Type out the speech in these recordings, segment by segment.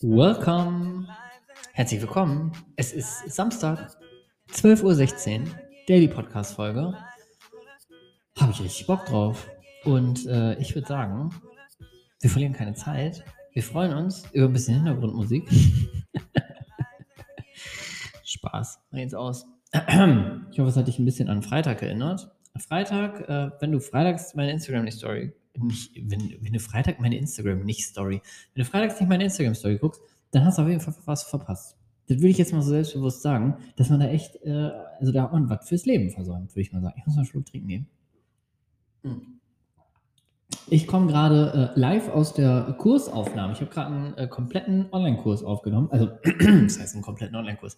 Welcome. Herzlich willkommen. Es ist Samstag, 12.16 Uhr, Daily Podcast Folge. Habe ich richtig Bock drauf. Und äh, ich würde sagen, wir verlieren keine Zeit. Wir freuen uns über ein bisschen Hintergrundmusik. Spaß. Mach jetzt aus. Ich hoffe, es hat dich ein bisschen an Freitag erinnert. Freitag, äh, wenn du freitags meine Instagram nicht wenn, wenn du Freitag meine Instagram nicht Story, wenn du freitags nicht meine Instagram Story guckst, dann hast du auf jeden Fall was verpasst. Das will ich jetzt mal so selbstbewusst sagen, dass man da echt, äh, also da und was fürs Leben versäumt, würde ich mal sagen. Ich muss mal einen Schluck trinken nehmen. Hm. Ich komme gerade äh, live aus der Kursaufnahme. Ich habe gerade einen äh, kompletten Online-Kurs aufgenommen. Also, das heißt einen kompletten Online-Kurs.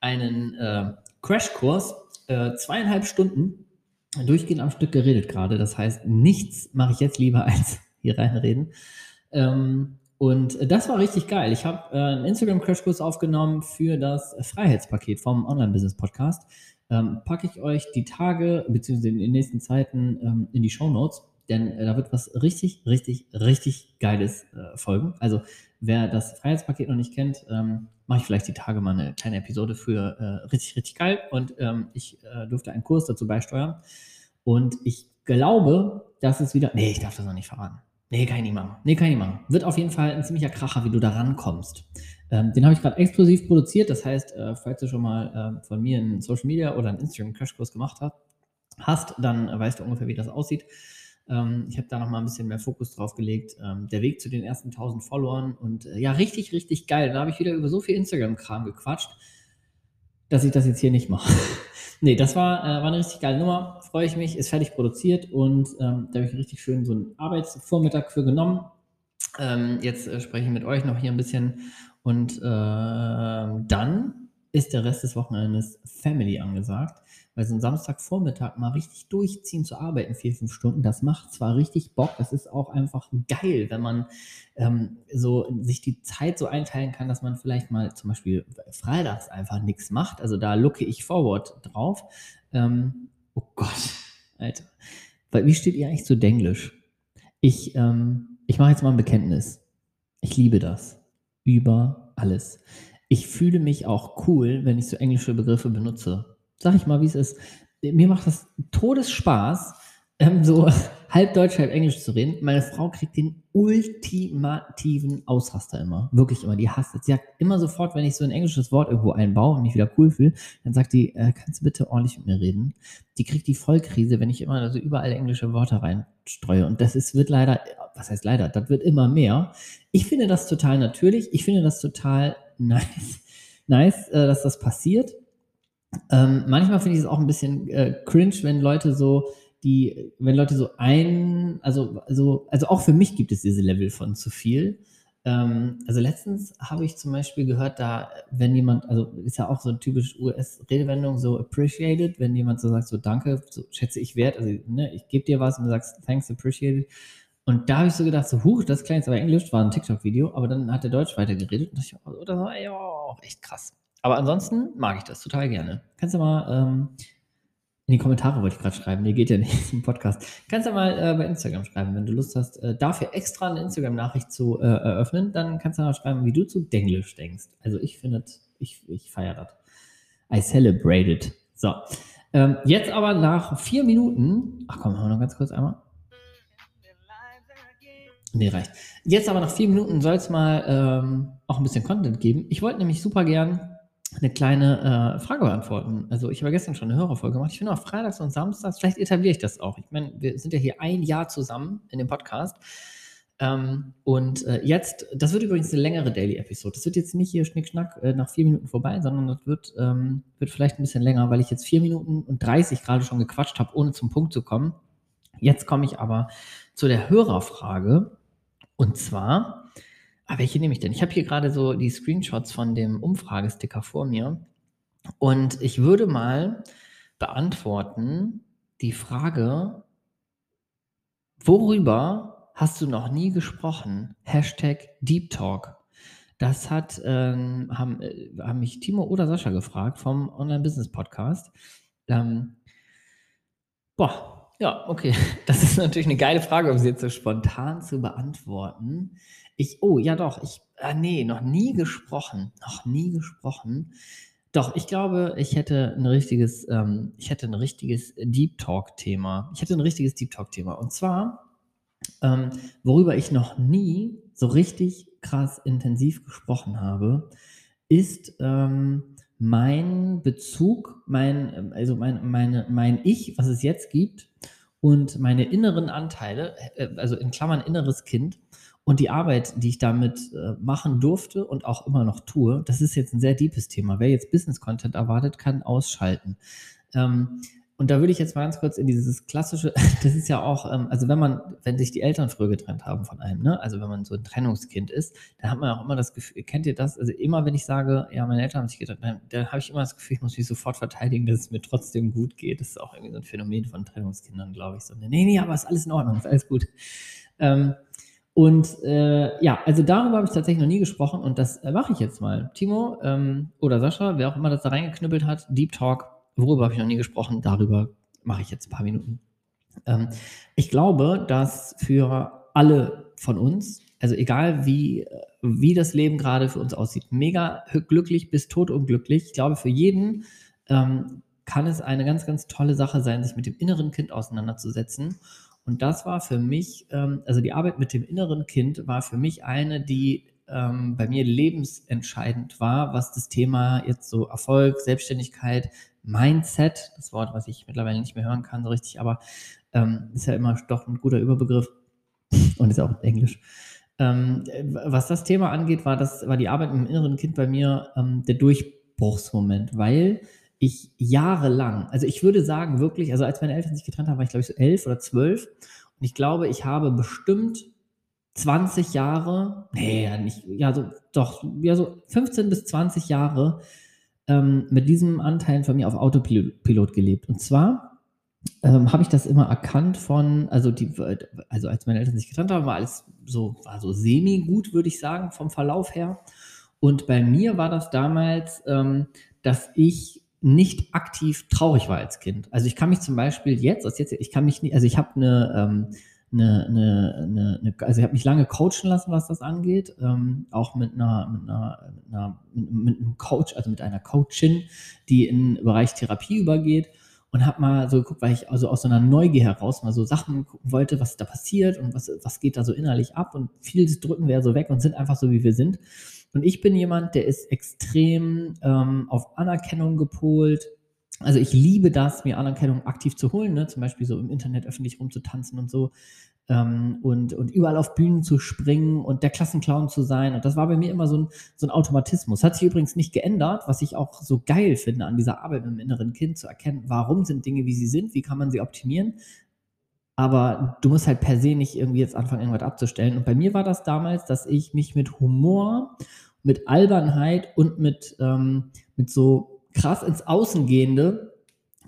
Einen äh, Crash-Kurs, äh, zweieinhalb Stunden durchgehend am Stück geredet gerade. Das heißt, nichts mache ich jetzt lieber als hier reinreden. Ähm, und das war richtig geil. Ich habe äh, einen Instagram-Crashkurs aufgenommen für das Freiheitspaket vom Online-Business-Podcast. Ähm, packe ich euch die Tage bzw. in den nächsten Zeiten ähm, in die Show Notes, denn äh, da wird was richtig, richtig, richtig Geiles äh, folgen. Also wer das Freiheitspaket noch nicht kennt, ähm, mache ich vielleicht die Tage mal eine kleine Episode für äh, richtig, richtig geil. Und ähm, ich äh, durfte einen Kurs dazu beisteuern. Und ich glaube, dass es wieder. Nee, ich darf das noch nicht verraten. Nee, kann ich nicht machen. Nee, kann ich nicht machen. Wird auf jeden Fall ein ziemlicher Kracher, wie du da rankommst. Ähm, den habe ich gerade exklusiv produziert. Das heißt, äh, falls du schon mal äh, von mir einen Social Media oder einen Instagram Crashkurs gemacht hast, hast, dann weißt du ungefähr, wie das aussieht. Ähm, ich habe da noch mal ein bisschen mehr Fokus drauf gelegt. Ähm, der Weg zu den ersten 1000 Followern und äh, ja, richtig, richtig geil. Da habe ich wieder über so viel Instagram-Kram gequatscht, dass ich das jetzt hier nicht mache. nee, das war, äh, war eine richtig geile Nummer. Freue ich mich, ist fertig produziert und ähm, da habe ich richtig schön so einen Arbeitsvormittag für genommen. Ähm, jetzt äh, spreche ich mit euch noch hier ein bisschen und äh, dann ist der Rest des Wochenendes Family angesagt. Weil so ein Samstagvormittag mal richtig durchziehen zu arbeiten, vier, fünf Stunden, das macht zwar richtig Bock, das ist auch einfach geil, wenn man ähm, so sich die Zeit so einteilen kann, dass man vielleicht mal zum Beispiel freitags einfach nichts macht. Also da looke ich forward drauf. Ähm, oh Gott, Alter. Wie steht ihr eigentlich zu Denglisch? Ich, ähm, ich mache jetzt mal ein Bekenntnis. Ich liebe das. Über alles. Ich fühle mich auch cool, wenn ich so englische Begriffe benutze sag ich mal, wie es ist. Mir macht das Todesspaß, ähm, so halb Deutsch, halb Englisch zu reden. Meine Frau kriegt den ultimativen Ausraster immer. Wirklich immer. Die hasst es. Sie sagt immer sofort, wenn ich so ein englisches Wort irgendwo einbaue und mich wieder cool fühle, dann sagt die, äh, kannst du bitte ordentlich mit mir reden? Die kriegt die Vollkrise, wenn ich immer also überall englische Worte reinstreue. Und das ist, wird leider, was heißt leider, das wird immer mehr. Ich finde das total natürlich. Ich finde das total nice, nice, äh, dass das passiert. Ähm, manchmal finde ich es auch ein bisschen äh, cringe, wenn Leute so die, wenn Leute so ein, also, also, also auch für mich gibt es diese Level von zu viel. Ähm, also letztens habe ich zum Beispiel gehört, da, wenn jemand, also ist ja auch so eine typisch US-Redewendung, so appreciated, wenn jemand so sagt, so danke, so schätze ich wert, also ne, ich gebe dir was und du sagst thanks, appreciated. Und da habe ich so gedacht, so, huch, das klingt jetzt aber Englisch, war ein TikTok-Video, aber dann hat der Deutsch weitergeredet und ich, oh, das war ja echt krass. Aber ansonsten mag ich das total gerne. Kannst du mal ähm, in die Kommentare wollte ich gerade schreiben, nee, geht ja nicht im Podcast. Kannst du mal äh, bei Instagram schreiben, wenn du Lust hast, äh, dafür extra eine Instagram-Nachricht zu äh, eröffnen, dann kannst du mal schreiben, wie du zu Denglisch denkst. Also ich finde, ich, ich feiere das. I celebrate it. So. Ähm, jetzt aber nach vier Minuten, ach komm, noch ganz kurz einmal. Nee, reicht. Jetzt aber nach vier Minuten soll es mal ähm, auch ein bisschen Content geben. Ich wollte nämlich super gern eine kleine äh, Frage beantworten. Also ich habe gestern schon eine Hörerfolge gemacht. Ich finde auch freitags und samstags, vielleicht etabliere ich das auch. Ich meine, wir sind ja hier ein Jahr zusammen in dem Podcast. Ähm, und äh, jetzt, das wird übrigens eine längere Daily-Episode. Das wird jetzt nicht hier schnickschnack äh, nach vier Minuten vorbei, sondern das wird, ähm, wird vielleicht ein bisschen länger, weil ich jetzt vier Minuten und 30 gerade schon gequatscht habe, ohne zum Punkt zu kommen. Jetzt komme ich aber zu der Hörerfrage. Und zwar, Ah, welche nehme ich denn? Ich habe hier gerade so die Screenshots von dem Umfragesticker vor mir. Und ich würde mal beantworten die Frage, worüber hast du noch nie gesprochen? Hashtag Deep Talk. Das hat, ähm, haben, äh, haben mich Timo oder Sascha gefragt vom Online-Business-Podcast. Ähm, boah, Ja, okay. Das ist natürlich eine geile Frage, um sie jetzt so spontan zu beantworten. Ich, oh, ja doch, ich, ah, nee, noch nie gesprochen, noch nie gesprochen. Doch, ich glaube, ich hätte ein richtiges, ähm, ich hätte ein richtiges Deep Talk-Thema. Ich hätte ein richtiges Deep Talk-Thema. Und zwar, ähm, worüber ich noch nie so richtig krass intensiv gesprochen habe, ist ähm, mein Bezug, mein, also mein, meine, mein Ich, was es jetzt gibt, und meine inneren Anteile, äh, also in Klammern inneres Kind, und die Arbeit, die ich damit äh, machen durfte und auch immer noch tue, das ist jetzt ein sehr deepes Thema. Wer jetzt Business-Content erwartet, kann ausschalten. Ähm, und da würde ich jetzt mal ganz kurz in dieses klassische, das ist ja auch, ähm, also wenn man, wenn sich die Eltern früher getrennt haben von einem, ne, also wenn man so ein Trennungskind ist, da hat man auch immer das Gefühl, kennt ihr das? Also immer, wenn ich sage, ja, meine Eltern haben sich getrennt, dann, dann habe ich immer das Gefühl, ich muss mich sofort verteidigen, dass es mir trotzdem gut geht. Das ist auch irgendwie so ein Phänomen von Trennungskindern, glaube ich. So, nee, nee, aber ist alles in Ordnung, ist alles gut. Ähm, und äh, ja, also darüber habe ich tatsächlich noch nie gesprochen und das äh, mache ich jetzt mal. Timo ähm, oder Sascha, wer auch immer das da reingeknüppelt hat, Deep Talk worüber habe ich noch nie gesprochen, darüber mache ich jetzt ein paar Minuten. Ähm, ich glaube, dass für alle von uns, also egal wie, wie das Leben gerade für uns aussieht, mega glücklich bis totunglücklich, ich glaube, für jeden ähm, kann es eine ganz, ganz tolle Sache sein, sich mit dem inneren Kind auseinanderzusetzen. Und das war für mich, ähm, also die Arbeit mit dem inneren Kind war für mich eine, die ähm, bei mir lebensentscheidend war, was das Thema jetzt so Erfolg, Selbstständigkeit, Mindset, das Wort, was ich mittlerweile nicht mehr hören kann so richtig, aber ähm, ist ja immer doch ein guter Überbegriff und ist auch Englisch. Ähm, was das Thema angeht, war das war die Arbeit mit dem inneren Kind bei mir ähm, der Durchbruchsmoment, weil ich jahrelang, also ich würde sagen wirklich, also als meine Eltern sich getrennt haben, war ich glaube ich so elf oder zwölf und ich glaube, ich habe bestimmt 20 Jahre, nee, nicht, ja, so, doch, ja, so 15 bis 20 Jahre ähm, mit diesem Anteil von mir auf Autopilot gelebt. Und zwar ähm, habe ich das immer erkannt von, also die, also als meine Eltern sich getrennt haben, war alles so, war so semi-gut, würde ich sagen, vom Verlauf her. Und bei mir war das damals, ähm, dass ich nicht aktiv traurig war als Kind. Also ich kann mich zum Beispiel jetzt, also jetzt ich kann mich nicht, also ich habe eine, ähm, eine, eine, eine, also ich habe mich lange coachen lassen, was das angeht, ähm, auch mit einer, mit einer, mit einer, mit, mit einem Coach, also mit einer Coachin, die in den Bereich Therapie übergeht und habe mal so geguckt, weil ich also aus so einer Neugier heraus mal so Sachen gucken wollte, was da passiert und was, was geht da so innerlich ab und vieles drücken wir so weg und sind einfach so, wie wir sind. Und ich bin jemand, der ist extrem ähm, auf Anerkennung gepolt, also ich liebe das, mir Anerkennung aktiv zu holen, ne? zum Beispiel so im Internet öffentlich rumzutanzen und so ähm, und, und überall auf Bühnen zu springen und der Klassenclown zu sein. Und das war bei mir immer so ein, so ein Automatismus. Hat sich übrigens nicht geändert, was ich auch so geil finde an dieser Arbeit mit dem inneren Kind, zu erkennen, warum sind Dinge, wie sie sind, wie kann man sie optimieren. Aber du musst halt per se nicht irgendwie jetzt anfangen, irgendwas abzustellen. Und bei mir war das damals, dass ich mich mit Humor, mit Albernheit und mit, ähm, mit so krass ins Außengehende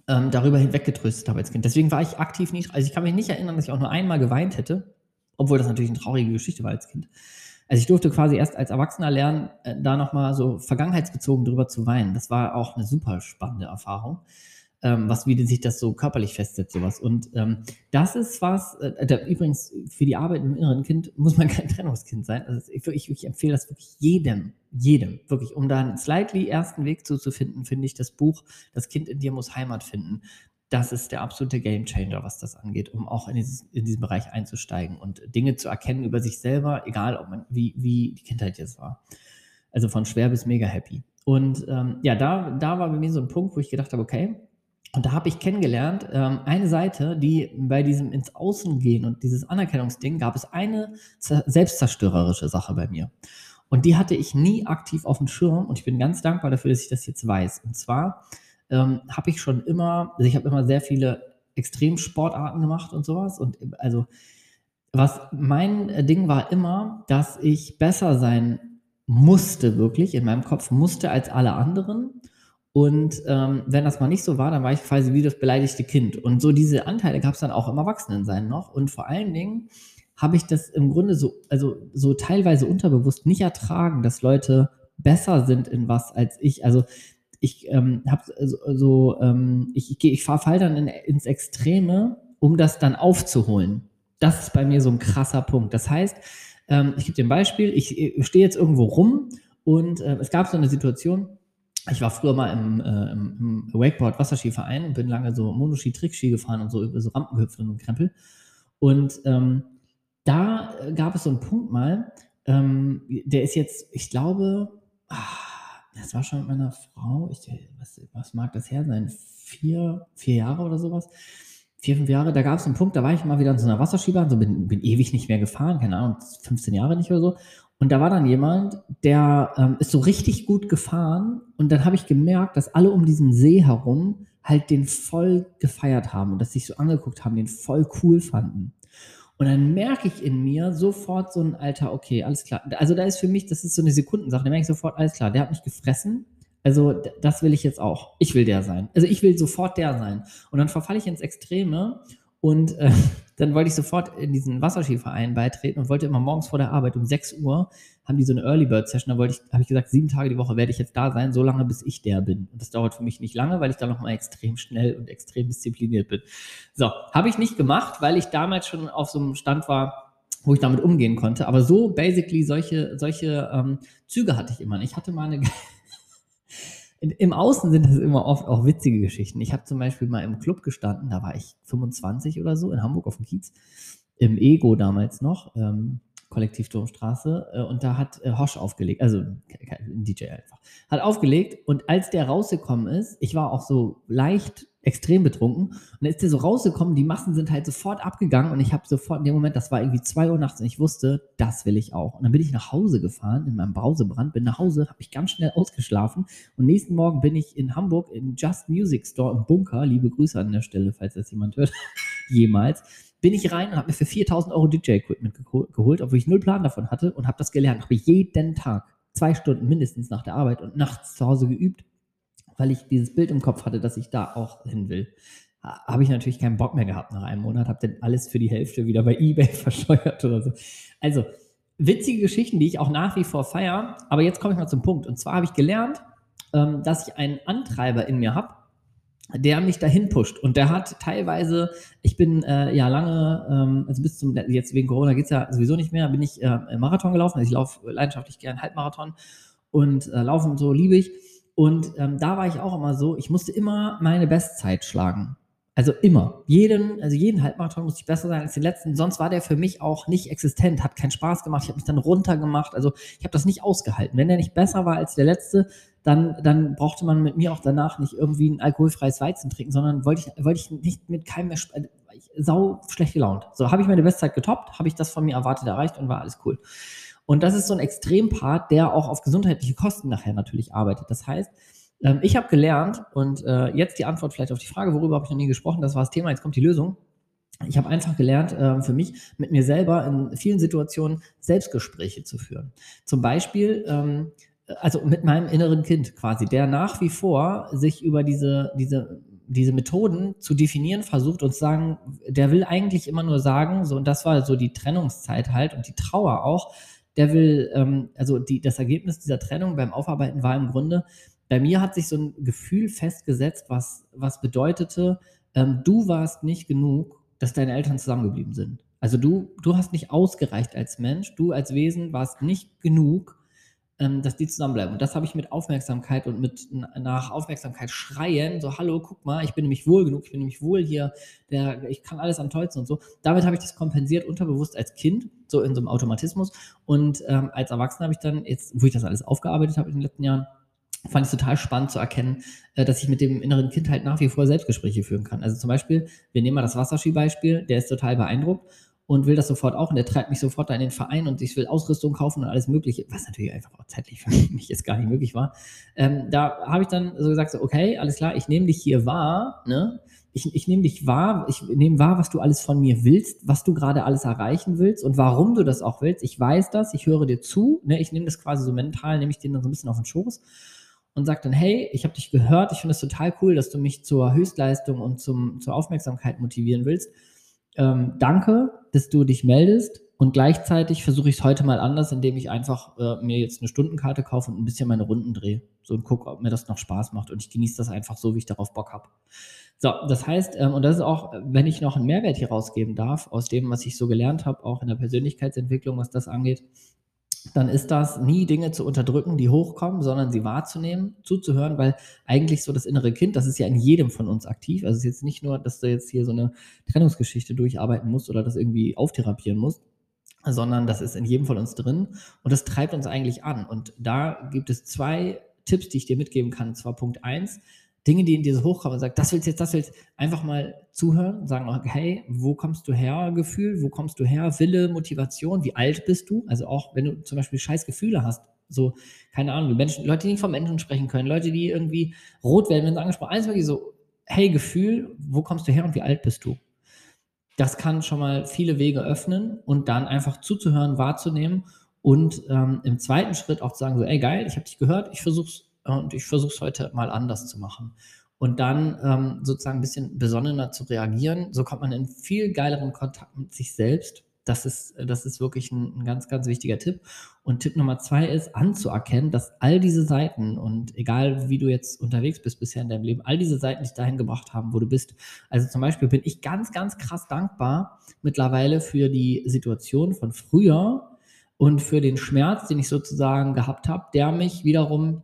ähm, darüber hinweggetröstet habe als Kind. Deswegen war ich aktiv nicht, also ich kann mich nicht erinnern, dass ich auch nur einmal geweint hätte, obwohl das natürlich eine traurige Geschichte war als Kind. Also ich durfte quasi erst als Erwachsener lernen, äh, da nochmal so vergangenheitsbezogen drüber zu weinen. Das war auch eine super spannende Erfahrung ähm, was, wie sich das so körperlich festsetzt, sowas. Und ähm, das ist was, äh, da, übrigens für die Arbeit im inneren Kind muss man kein Trennungskind sein. Also ich, ich, ich empfehle das wirklich jedem, jedem, wirklich, um da einen slightly ersten Weg zuzufinden, finde ich das Buch Das Kind in dir muss Heimat finden. Das ist der absolute Gamechanger, was das angeht, um auch in, dieses, in diesen Bereich einzusteigen und Dinge zu erkennen über sich selber, egal ob man, wie, wie die Kindheit jetzt war. Also von schwer bis mega happy. Und ähm, ja, da, da war bei mir so ein Punkt, wo ich gedacht habe, okay, und da habe ich kennengelernt, ähm, eine Seite, die bei diesem ins Außen gehen und dieses Anerkennungsding, gab es eine selbstzerstörerische Sache bei mir. Und die hatte ich nie aktiv auf dem Schirm und ich bin ganz dankbar dafür, dass ich das jetzt weiß. Und zwar ähm, habe ich schon immer, also ich habe immer sehr viele Extremsportarten gemacht und sowas. Und also, was mein Ding war immer, dass ich besser sein musste, wirklich, in meinem Kopf musste als alle anderen und ähm, wenn das mal nicht so war, dann war ich quasi wie das beleidigte Kind. Und so diese Anteile gab es dann auch im Erwachsenensein noch. Und vor allen Dingen habe ich das im Grunde so, also so teilweise unterbewusst nicht ertragen, dass Leute besser sind in was als ich. Also ich ähm, habe so, so ähm, ich, ich, ich fall dann in, ins Extreme um das dann aufzuholen. Das ist bei mir so ein krasser Punkt. Das heißt, ähm, ich gebe dir ein Beispiel, ich, ich stehe jetzt irgendwo rum und äh, es gab so eine Situation, ich war früher mal im, äh, im Wakeboard Wasserskiverein und bin lange so Monoski, Trickski gefahren und so über so Rampen gehüpft und so Krempel. Und ähm, da gab es so einen Punkt mal, ähm, der ist jetzt, ich glaube, ah, das war schon mit meiner Frau, ich, was, was mag das her sein? Vier, vier Jahre oder sowas? Vier, fünf Jahre, da gab es einen Punkt, da war ich mal wieder in so einer Wasserskibahn, so bin, bin ewig nicht mehr gefahren, keine Ahnung, 15 Jahre nicht oder so. Und da war dann jemand, der ähm, ist so richtig gut gefahren und dann habe ich gemerkt, dass alle um diesen See herum halt den voll gefeiert haben und dass sich so angeguckt haben, den voll cool fanden. Und dann merke ich in mir sofort so ein Alter, okay, alles klar. Also da ist für mich, das ist so eine Sekundensache, da merke ich sofort, alles klar, der hat mich gefressen. Also das will ich jetzt auch. Ich will der sein. Also ich will sofort der sein. Und dann verfalle ich ins Extreme und äh, dann wollte ich sofort in diesen Wasserskiverein beitreten und wollte immer morgens vor der Arbeit um 6 Uhr haben die so eine Early Bird Session. Da wollte ich, habe ich gesagt, sieben Tage die Woche werde ich jetzt da sein, so lange bis ich der bin. Und das dauert für mich nicht lange, weil ich da nochmal extrem schnell und extrem diszipliniert bin. So, habe ich nicht gemacht, weil ich damals schon auf so einem Stand war, wo ich damit umgehen konnte. Aber so basically solche, solche ähm, Züge hatte ich immer. Ich hatte mal eine im Außen sind das immer oft auch witzige Geschichten. Ich habe zum Beispiel mal im Club gestanden, da war ich 25 oder so in Hamburg auf dem Kiez, im Ego damals noch, ähm, Kollektivturmstraße, äh, und da hat äh, Hosch aufgelegt, also ein DJ einfach, hat aufgelegt und als der rausgekommen ist, ich war auch so leicht extrem betrunken. Und dann ist der so rausgekommen, die Massen sind halt sofort abgegangen und ich habe sofort in dem Moment, das war irgendwie zwei Uhr nachts und ich wusste, das will ich auch. Und dann bin ich nach Hause gefahren in meinem Brausebrand, bin nach Hause, habe ich ganz schnell ausgeschlafen und nächsten Morgen bin ich in Hamburg im Just Music Store im Bunker, liebe Grüße an der Stelle, falls das jemand hört, jemals, bin ich rein und habe mir für 4000 Euro DJ-Equipment geholt, obwohl ich null Plan davon hatte und habe das gelernt. Habe jeden Tag zwei Stunden mindestens nach der Arbeit und nachts zu Hause geübt weil ich dieses Bild im Kopf hatte, dass ich da auch hin will. Habe ich natürlich keinen Bock mehr gehabt nach einem Monat, habe dann alles für die Hälfte wieder bei eBay verscheuert oder so. Also witzige Geschichten, die ich auch nach wie vor feiere. Aber jetzt komme ich mal zum Punkt. Und zwar habe ich gelernt, ähm, dass ich einen Antreiber in mir habe, der mich dahin pusht. Und der hat teilweise, ich bin äh, ja lange, ähm, also bis zum, jetzt wegen Corona geht es ja sowieso nicht mehr, bin ich äh, Marathon gelaufen. Also ich laufe leidenschaftlich gern Halbmarathon und äh, laufen so liebe ich. Und ähm, da war ich auch immer so, ich musste immer meine Bestzeit schlagen. Also immer. Jeden, also jeden Halbmarathon musste ich besser sein als den letzten. Sonst war der für mich auch nicht existent, hat keinen Spaß gemacht. Ich habe mich dann runtergemacht. Also ich habe das nicht ausgehalten. Wenn der nicht besser war als der letzte, dann, dann brauchte man mit mir auch danach nicht irgendwie ein alkoholfreies Weizen trinken, sondern wollte ich, wollte ich nicht mit keinem mehr, also sau schlecht gelaunt. So habe ich meine Bestzeit getoppt, habe ich das von mir erwartet erreicht und war alles cool. Und das ist so ein Extrempart, der auch auf gesundheitliche Kosten nachher natürlich arbeitet. Das heißt, ähm, ich habe gelernt und äh, jetzt die Antwort vielleicht auf die Frage, worüber habe ich noch nie gesprochen, das war das Thema, jetzt kommt die Lösung. Ich habe einfach gelernt, äh, für mich mit mir selber in vielen Situationen Selbstgespräche zu führen. Zum Beispiel, ähm, also mit meinem inneren Kind quasi, der nach wie vor sich über diese, diese, diese Methoden zu definieren versucht und sagen, der will eigentlich immer nur sagen, so, und das war so die Trennungszeit halt und die Trauer auch, der will, ähm, also die, das Ergebnis dieser Trennung beim Aufarbeiten war im Grunde, bei mir hat sich so ein Gefühl festgesetzt, was, was bedeutete, ähm, du warst nicht genug, dass deine Eltern zusammengeblieben sind. Also du, du hast nicht ausgereicht als Mensch, du als Wesen warst nicht genug, dass die zusammenbleiben. Und das habe ich mit Aufmerksamkeit und mit nach Aufmerksamkeit schreien, so, hallo, guck mal, ich bin nämlich wohl genug, ich bin nämlich wohl hier, der, ich kann alles am tollsten und so. Damit habe ich das kompensiert, unterbewusst als Kind, so in so einem Automatismus. Und ähm, als Erwachsener habe ich dann, jetzt, wo ich das alles aufgearbeitet habe in den letzten Jahren, fand ich total spannend zu erkennen, äh, dass ich mit dem inneren Kind halt nach wie vor Selbstgespräche führen kann. Also zum Beispiel, wir nehmen mal das Wasserski-Beispiel, der ist total beeindruckt und will das sofort auch und der treibt mich sofort da in den Verein und ich will Ausrüstung kaufen und alles Mögliche, was natürlich einfach auch zeitlich für mich jetzt gar nicht möglich war. Ähm, da habe ich dann so gesagt, so, okay, alles klar, ich nehme dich hier wahr, ne? Ich, ich nehme dich wahr, ich nehme wahr, was du alles von mir willst, was du gerade alles erreichen willst und warum du das auch willst. Ich weiß das, ich höre dir zu, ne? ich nehme das quasi so mental, nehme ich den dann so ein bisschen auf den Schoß und sage dann, hey, ich habe dich gehört, ich finde es total cool, dass du mich zur Höchstleistung und zum, zur Aufmerksamkeit motivieren willst ähm, danke, dass du dich meldest Und gleichzeitig versuche ich es heute mal anders, indem ich einfach äh, mir jetzt eine Stundenkarte kaufe und ein bisschen meine Runden drehe. So und gucke, ob mir das noch Spaß macht. Und ich genieße das einfach so, wie ich darauf Bock habe. So, das heißt, ähm, und das ist auch, wenn ich noch einen Mehrwert hier rausgeben darf, aus dem, was ich so gelernt habe, auch in der Persönlichkeitsentwicklung, was das angeht, dann ist das nie Dinge zu unterdrücken, die hochkommen, sondern sie wahrzunehmen, zuzuhören, weil eigentlich so das innere Kind, das ist ja in jedem von uns aktiv. Also es ist jetzt nicht nur, dass du jetzt hier so eine Trennungsgeschichte durcharbeiten musst oder das irgendwie auftherapieren musst, sondern das ist in jedem von uns drin und das treibt uns eigentlich an. Und da gibt es zwei Tipps, die ich dir mitgeben kann. Und zwar Punkt eins: Dinge, die in dir so hochkommen und sagen, das willst du jetzt, das willst einfach mal zuhören sagen, hey, wo kommst du her, Gefühl, wo kommst du her, Wille, Motivation, wie alt bist du? Also auch, wenn du zum Beispiel scheiß Gefühle hast, so, keine Ahnung, Menschen, Leute, die nicht von Menschen sprechen können, Leute, die irgendwie rot werden, wenn sie angesprochen, alles wirklich so, hey, Gefühl, wo kommst du her und wie alt bist du? Das kann schon mal viele Wege öffnen und dann einfach zuzuhören, wahrzunehmen und ähm, im zweiten Schritt auch zu sagen, so, ey geil, ich habe dich gehört, ich versuche es und ich versuche es heute mal anders zu machen. Und dann ähm, sozusagen ein bisschen besonnener zu reagieren. So kommt man in viel geileren Kontakt mit sich selbst das ist, das ist wirklich ein, ein, ganz, ganz wichtiger Tipp. Und Tipp Nummer zwei ist, anzuerkennen, dass all diese Seiten und egal wie du jetzt unterwegs bist bisher in deinem Leben, all diese Seiten dich dahin gebracht haben, wo du bist. Also zum Beispiel bin ich ganz, ganz krass dankbar mittlerweile für die Situation von früher und für den Schmerz, den ich sozusagen gehabt habe, der mich wiederum,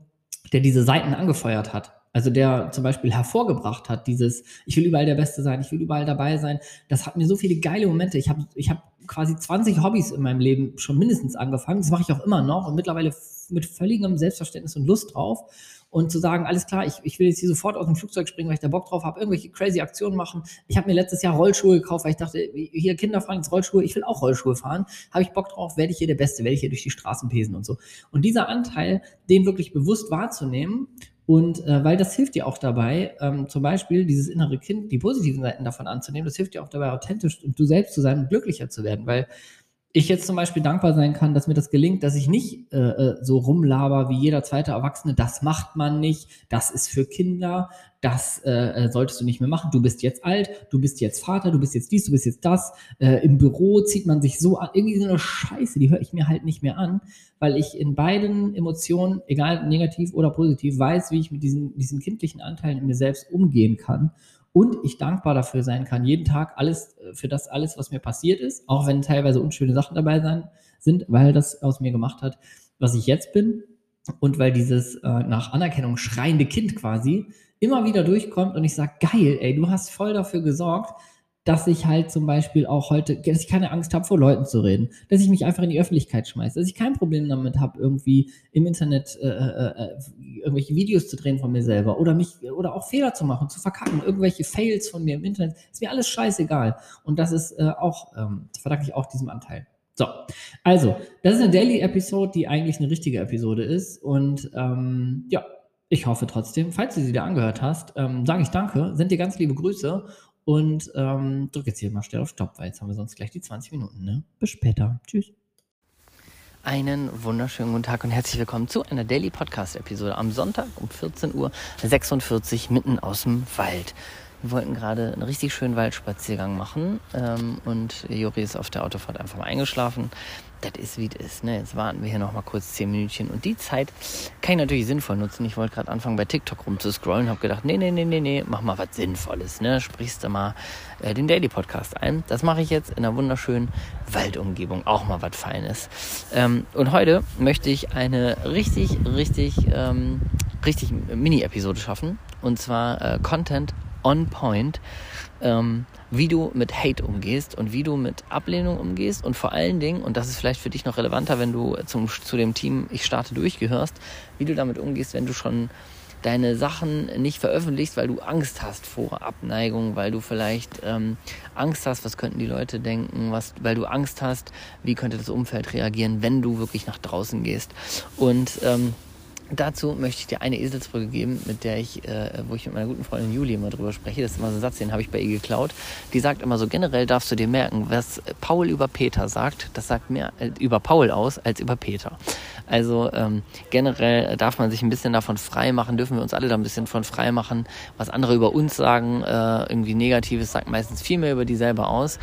der diese Seiten angefeuert hat. Also der zum Beispiel hervorgebracht hat, dieses, ich will überall der Beste sein, ich will überall dabei sein. Das hat mir so viele geile Momente. Ich habe ich hab quasi 20 Hobbys in meinem Leben schon mindestens angefangen. Das mache ich auch immer noch und mittlerweile mit völligem Selbstverständnis und Lust drauf. Und zu sagen, alles klar, ich, ich will jetzt hier sofort aus dem Flugzeug springen, weil ich da Bock drauf habe, irgendwelche crazy Aktionen machen. Ich habe mir letztes Jahr Rollschuhe gekauft, weil ich dachte, hier Kinder fahren jetzt Rollschuhe, ich will auch Rollschuhe fahren. Habe ich Bock drauf, werde ich hier der Beste, werde ich hier durch die Straßen pesen und so. Und dieser Anteil, den wirklich bewusst wahrzunehmen und äh, weil das hilft dir auch dabei, ähm, zum Beispiel dieses innere Kind, die positiven Seiten davon anzunehmen, das hilft dir auch dabei, authentisch und du selbst zu sein und glücklicher zu werden, weil ich jetzt zum Beispiel dankbar sein kann, dass mir das gelingt, dass ich nicht äh, äh, so rumlaber wie jeder zweite Erwachsene, das macht man nicht, das ist für Kinder, das äh, äh, solltest du nicht mehr machen, du bist jetzt alt, du bist jetzt Vater, du bist jetzt dies, du bist jetzt das, äh, im Büro zieht man sich so an, irgendwie so eine Scheiße, die höre ich mir halt nicht mehr an, weil ich in beiden Emotionen, egal negativ oder positiv, weiß, wie ich mit diesen, diesen kindlichen Anteilen in mir selbst umgehen kann und ich dankbar dafür sein kann, jeden Tag alles, äh, für das alles, was mir passiert ist, auch wenn teilweise unschöne Sachen dabei sein, sind, weil das aus mir gemacht hat, was ich jetzt bin. Und weil dieses äh, nach Anerkennung schreiende Kind quasi immer wieder durchkommt und ich sage, geil, ey, du hast voll dafür gesorgt, dass ich halt zum Beispiel auch heute, dass ich keine Angst habe, vor Leuten zu reden, dass ich mich einfach in die Öffentlichkeit schmeiße, dass ich kein Problem damit habe, irgendwie im Internet äh, äh, äh, irgendwelche Videos zu drehen von mir selber oder mich oder auch Fehler zu machen, zu verkacken, irgendwelche Fails von mir im Internet, ist mir alles scheißegal. Und das ist äh, auch, ähm, verdanke ich auch diesem Anteil. So, also, das ist eine Daily-Episode, die eigentlich eine richtige Episode ist. Und ähm, ja, ich hoffe trotzdem, falls du sie dir angehört hast, ähm, sage ich danke, sind dir ganz liebe Grüße und ähm, drücke jetzt hier mal schnell auf Stopp, weil jetzt haben wir sonst gleich die 20 Minuten. Ne? Bis später. Tschüss. Einen wunderschönen guten Tag und herzlich willkommen zu einer Daily Podcast Episode am Sonntag um 14.46 Uhr mitten aus dem Wald. Wir wollten gerade einen richtig schönen Waldspaziergang machen ähm, und Juri ist auf der Autofahrt einfach mal eingeschlafen das ist wie es ist. Ne? Jetzt warten wir hier noch mal kurz zehn Minütchen. Und die Zeit kann ich natürlich sinnvoll nutzen. Ich wollte gerade anfangen bei TikTok rumzuscrollen, habe gedacht, nee, nee, nee, nee, nee, mach mal was Sinnvolles. Ne? Sprichst du mal äh, den Daily Podcast ein. Das mache ich jetzt in einer wunderschönen Waldumgebung. Auch mal was Feines. Ähm, und heute möchte ich eine richtig, richtig, ähm, richtig Mini-Episode schaffen. Und zwar äh, Content on Point. Ähm, wie du mit Hate umgehst und wie du mit Ablehnung umgehst und vor allen Dingen, und das ist vielleicht für dich noch relevanter, wenn du zum, zu dem Team Ich starte durchgehörst, wie du damit umgehst, wenn du schon deine Sachen nicht veröffentlichst, weil du Angst hast vor Abneigung, weil du vielleicht ähm, Angst hast, was könnten die Leute denken, was, weil du Angst hast, wie könnte das Umfeld reagieren, wenn du wirklich nach draußen gehst. Und ähm, Dazu möchte ich dir eine Eselsbrücke geben, mit der ich, äh, wo ich mit meiner guten Freundin Julie immer drüber spreche. Das ist immer so ein Satz, den habe ich bei ihr geklaut. Die sagt immer so, generell darfst du dir merken, was Paul über Peter sagt, das sagt mehr äh, über Paul aus als über Peter. Also ähm, generell darf man sich ein bisschen davon frei machen, dürfen wir uns alle da ein bisschen von frei machen. Was andere über uns sagen, äh, irgendwie Negatives, sagt meistens viel mehr über die selber aus.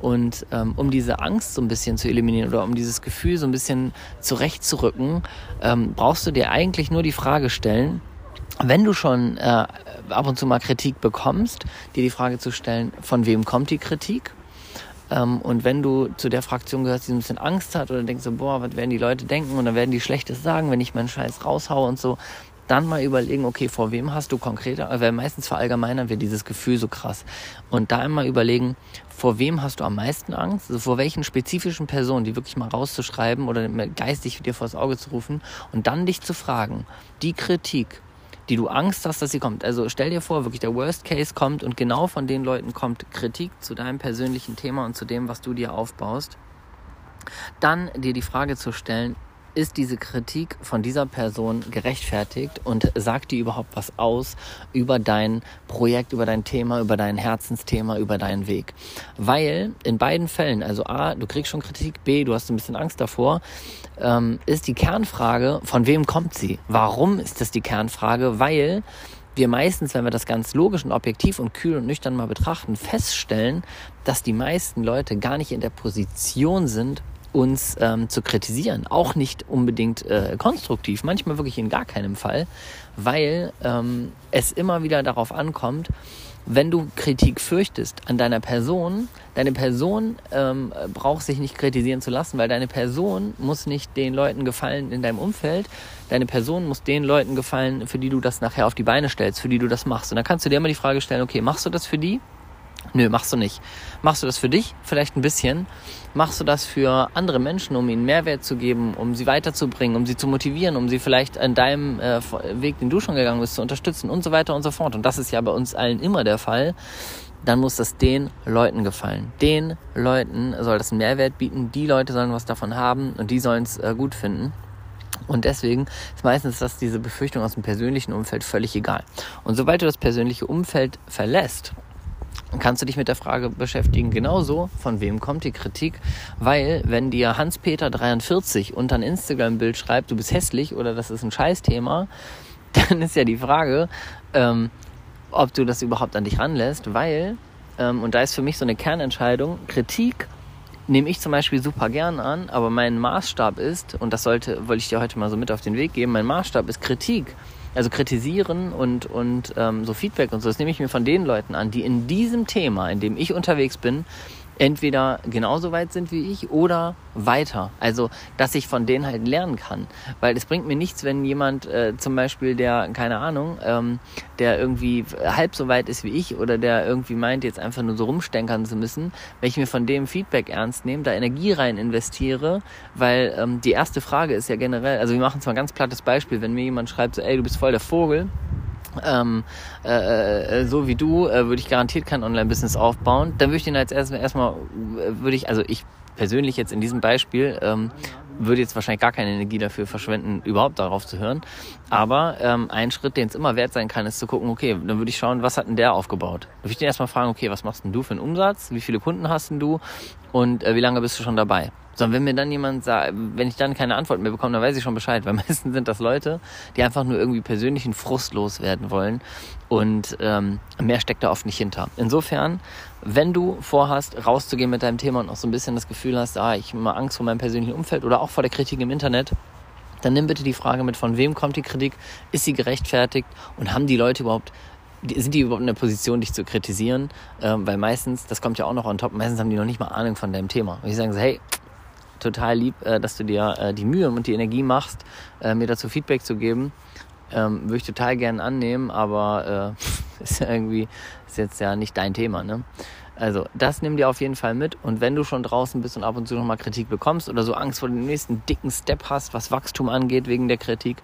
Und ähm, um diese Angst so ein bisschen zu eliminieren oder um dieses Gefühl so ein bisschen zurechtzurücken, ähm, brauchst du dir eigentlich nur die Frage stellen, wenn du schon äh, ab und zu mal Kritik bekommst, dir die Frage zu stellen, von wem kommt die Kritik? Ähm, und wenn du zu der Fraktion gehörst, die ein bisschen Angst hat oder denkst so, boah, was werden die Leute denken und dann werden die Schlechtes sagen, wenn ich meinen Scheiß raushaue und so, dann mal überlegen, okay, vor wem hast du konkreter, weil meistens verallgemeinern wir dieses Gefühl so krass. Und da einmal überlegen, vor wem hast du am meisten Angst? Also vor welchen spezifischen Personen, die wirklich mal rauszuschreiben oder geistig dir vors Auge zu rufen und dann dich zu fragen, die Kritik, die du Angst hast, dass sie kommt. Also stell dir vor, wirklich der Worst Case kommt und genau von den Leuten kommt Kritik zu deinem persönlichen Thema und zu dem, was du dir aufbaust. Dann dir die Frage zu stellen, ist diese Kritik von dieser Person gerechtfertigt und sagt die überhaupt was aus über dein Projekt, über dein Thema, über dein Herzensthema, über deinen Weg? Weil in beiden Fällen, also A, du kriegst schon Kritik, B, du hast ein bisschen Angst davor, ähm, ist die Kernfrage, von wem kommt sie? Warum ist das die Kernfrage? Weil wir meistens, wenn wir das ganz logisch und objektiv und kühl und nüchtern mal betrachten, feststellen, dass die meisten Leute gar nicht in der Position sind, uns ähm, zu kritisieren. Auch nicht unbedingt äh, konstruktiv, manchmal wirklich in gar keinem Fall, weil ähm, es immer wieder darauf ankommt, wenn du Kritik fürchtest an deiner Person, deine Person ähm, braucht sich nicht kritisieren zu lassen, weil deine Person muss nicht den Leuten gefallen in deinem Umfeld. Deine Person muss den Leuten gefallen, für die du das nachher auf die Beine stellst, für die du das machst. Und dann kannst du dir immer die Frage stellen, okay, machst du das für die? Nö, machst du nicht. Machst du das für dich? Vielleicht ein bisschen. Machst du das für andere Menschen, um ihnen Mehrwert zu geben, um sie weiterzubringen, um sie zu motivieren, um sie vielleicht an deinem äh, Weg, den du schon gegangen bist, zu unterstützen und so weiter und so fort. Und das ist ja bei uns allen immer der Fall. Dann muss das den Leuten gefallen. Den Leuten soll das einen Mehrwert bieten. Die Leute sollen was davon haben und die sollen es äh, gut finden. Und deswegen ist meistens das diese Befürchtung aus dem persönlichen Umfeld völlig egal. Und sobald du das persönliche Umfeld verlässt kannst du dich mit der Frage beschäftigen, genauso, von wem kommt die Kritik? Weil, wenn dir Hans-Peter43 unter ein Instagram-Bild schreibt, du bist hässlich oder das ist ein Scheißthema, dann ist ja die Frage, ähm, ob du das überhaupt an dich ranlässt, weil, ähm, und da ist für mich so eine Kernentscheidung, Kritik nehme ich zum Beispiel super gern an, aber mein Maßstab ist, und das sollte, wollte ich dir heute mal so mit auf den Weg geben, mein Maßstab ist Kritik also kritisieren und, und ähm, so Feedback und so, das nehme ich mir von den Leuten an, die in diesem Thema, in dem ich unterwegs bin, entweder genauso weit sind wie ich oder weiter. Also, dass ich von denen halt lernen kann. Weil es bringt mir nichts, wenn jemand äh, zum Beispiel, der, keine Ahnung, ähm, der irgendwie halb so weit ist wie ich oder der irgendwie meint, jetzt einfach nur so rumstenkern zu müssen, wenn ich mir von dem Feedback ernst nehme, da Energie rein investiere, weil ähm, die erste Frage ist ja generell, also wir machen zwar ein ganz plattes Beispiel, wenn mir jemand schreibt, so, ey, du bist voll der Vogel, ähm, äh, äh, so wie du, äh, würde ich garantiert kein Online-Business aufbauen. Dann würde ich den als erstmal, erstmal würde ich, also ich persönlich jetzt in diesem Beispiel, ähm, würde jetzt wahrscheinlich gar keine Energie dafür verschwenden, überhaupt darauf zu hören. Aber ähm, ein Schritt, den es immer wert sein kann, ist zu gucken, okay, dann würde ich schauen, was hat denn der aufgebaut? Dann würde ich den erstmal fragen, okay, was machst denn du für einen Umsatz? Wie viele Kunden hast denn du? Und äh, wie lange bist du schon dabei? Sondern wenn mir dann jemand sagt, wenn ich dann keine Antwort mehr bekomme, dann weiß ich schon Bescheid, weil meistens sind das Leute, die einfach nur irgendwie persönlichen Frust loswerden wollen und ähm, mehr steckt da oft nicht hinter. Insofern, wenn du vorhast, rauszugehen mit deinem Thema und auch so ein bisschen das Gefühl hast, ah, ich habe mal Angst vor meinem persönlichen Umfeld oder auch vor der Kritik im Internet, dann nimm bitte die Frage mit, von wem kommt die Kritik, ist sie gerechtfertigt und haben die Leute überhaupt sind die überhaupt in der Position, dich zu kritisieren? Ähm, weil meistens, das kommt ja auch noch on top, meistens haben die noch nicht mal Ahnung von deinem Thema. Und die sagen so, hey, total lieb, äh, dass du dir äh, die Mühe und die Energie machst, äh, mir dazu Feedback zu geben. Ähm, würde ich total gerne annehmen, aber äh, ist ja irgendwie ist jetzt ja nicht dein Thema, ne? Also, das nimm dir auf jeden Fall mit. Und wenn du schon draußen bist und ab und zu nochmal Kritik bekommst oder so Angst vor dem nächsten dicken Step hast, was Wachstum angeht wegen der Kritik,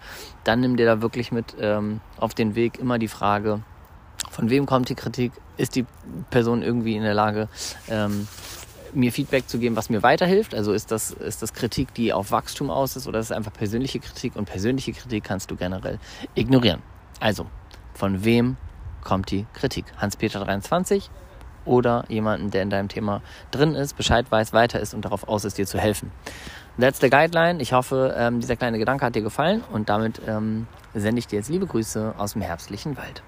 dann nimm dir da wirklich mit ähm, auf den Weg immer die Frage, von wem kommt die Kritik? Ist die Person irgendwie in der Lage, ähm, mir Feedback zu geben, was mir weiterhilft. Also ist das, ist das Kritik, die auf Wachstum aus ist, oder ist es einfach persönliche Kritik? Und persönliche Kritik kannst du generell ignorieren. Also, von wem kommt die Kritik? Hans-Peter 23 oder jemanden, der in deinem Thema drin ist, Bescheid weiß, weiter ist und darauf aus ist, dir zu helfen. The guideline. Ich hoffe, ähm, dieser kleine Gedanke hat dir gefallen und damit ähm, sende ich dir jetzt liebe Grüße aus dem herbstlichen Wald.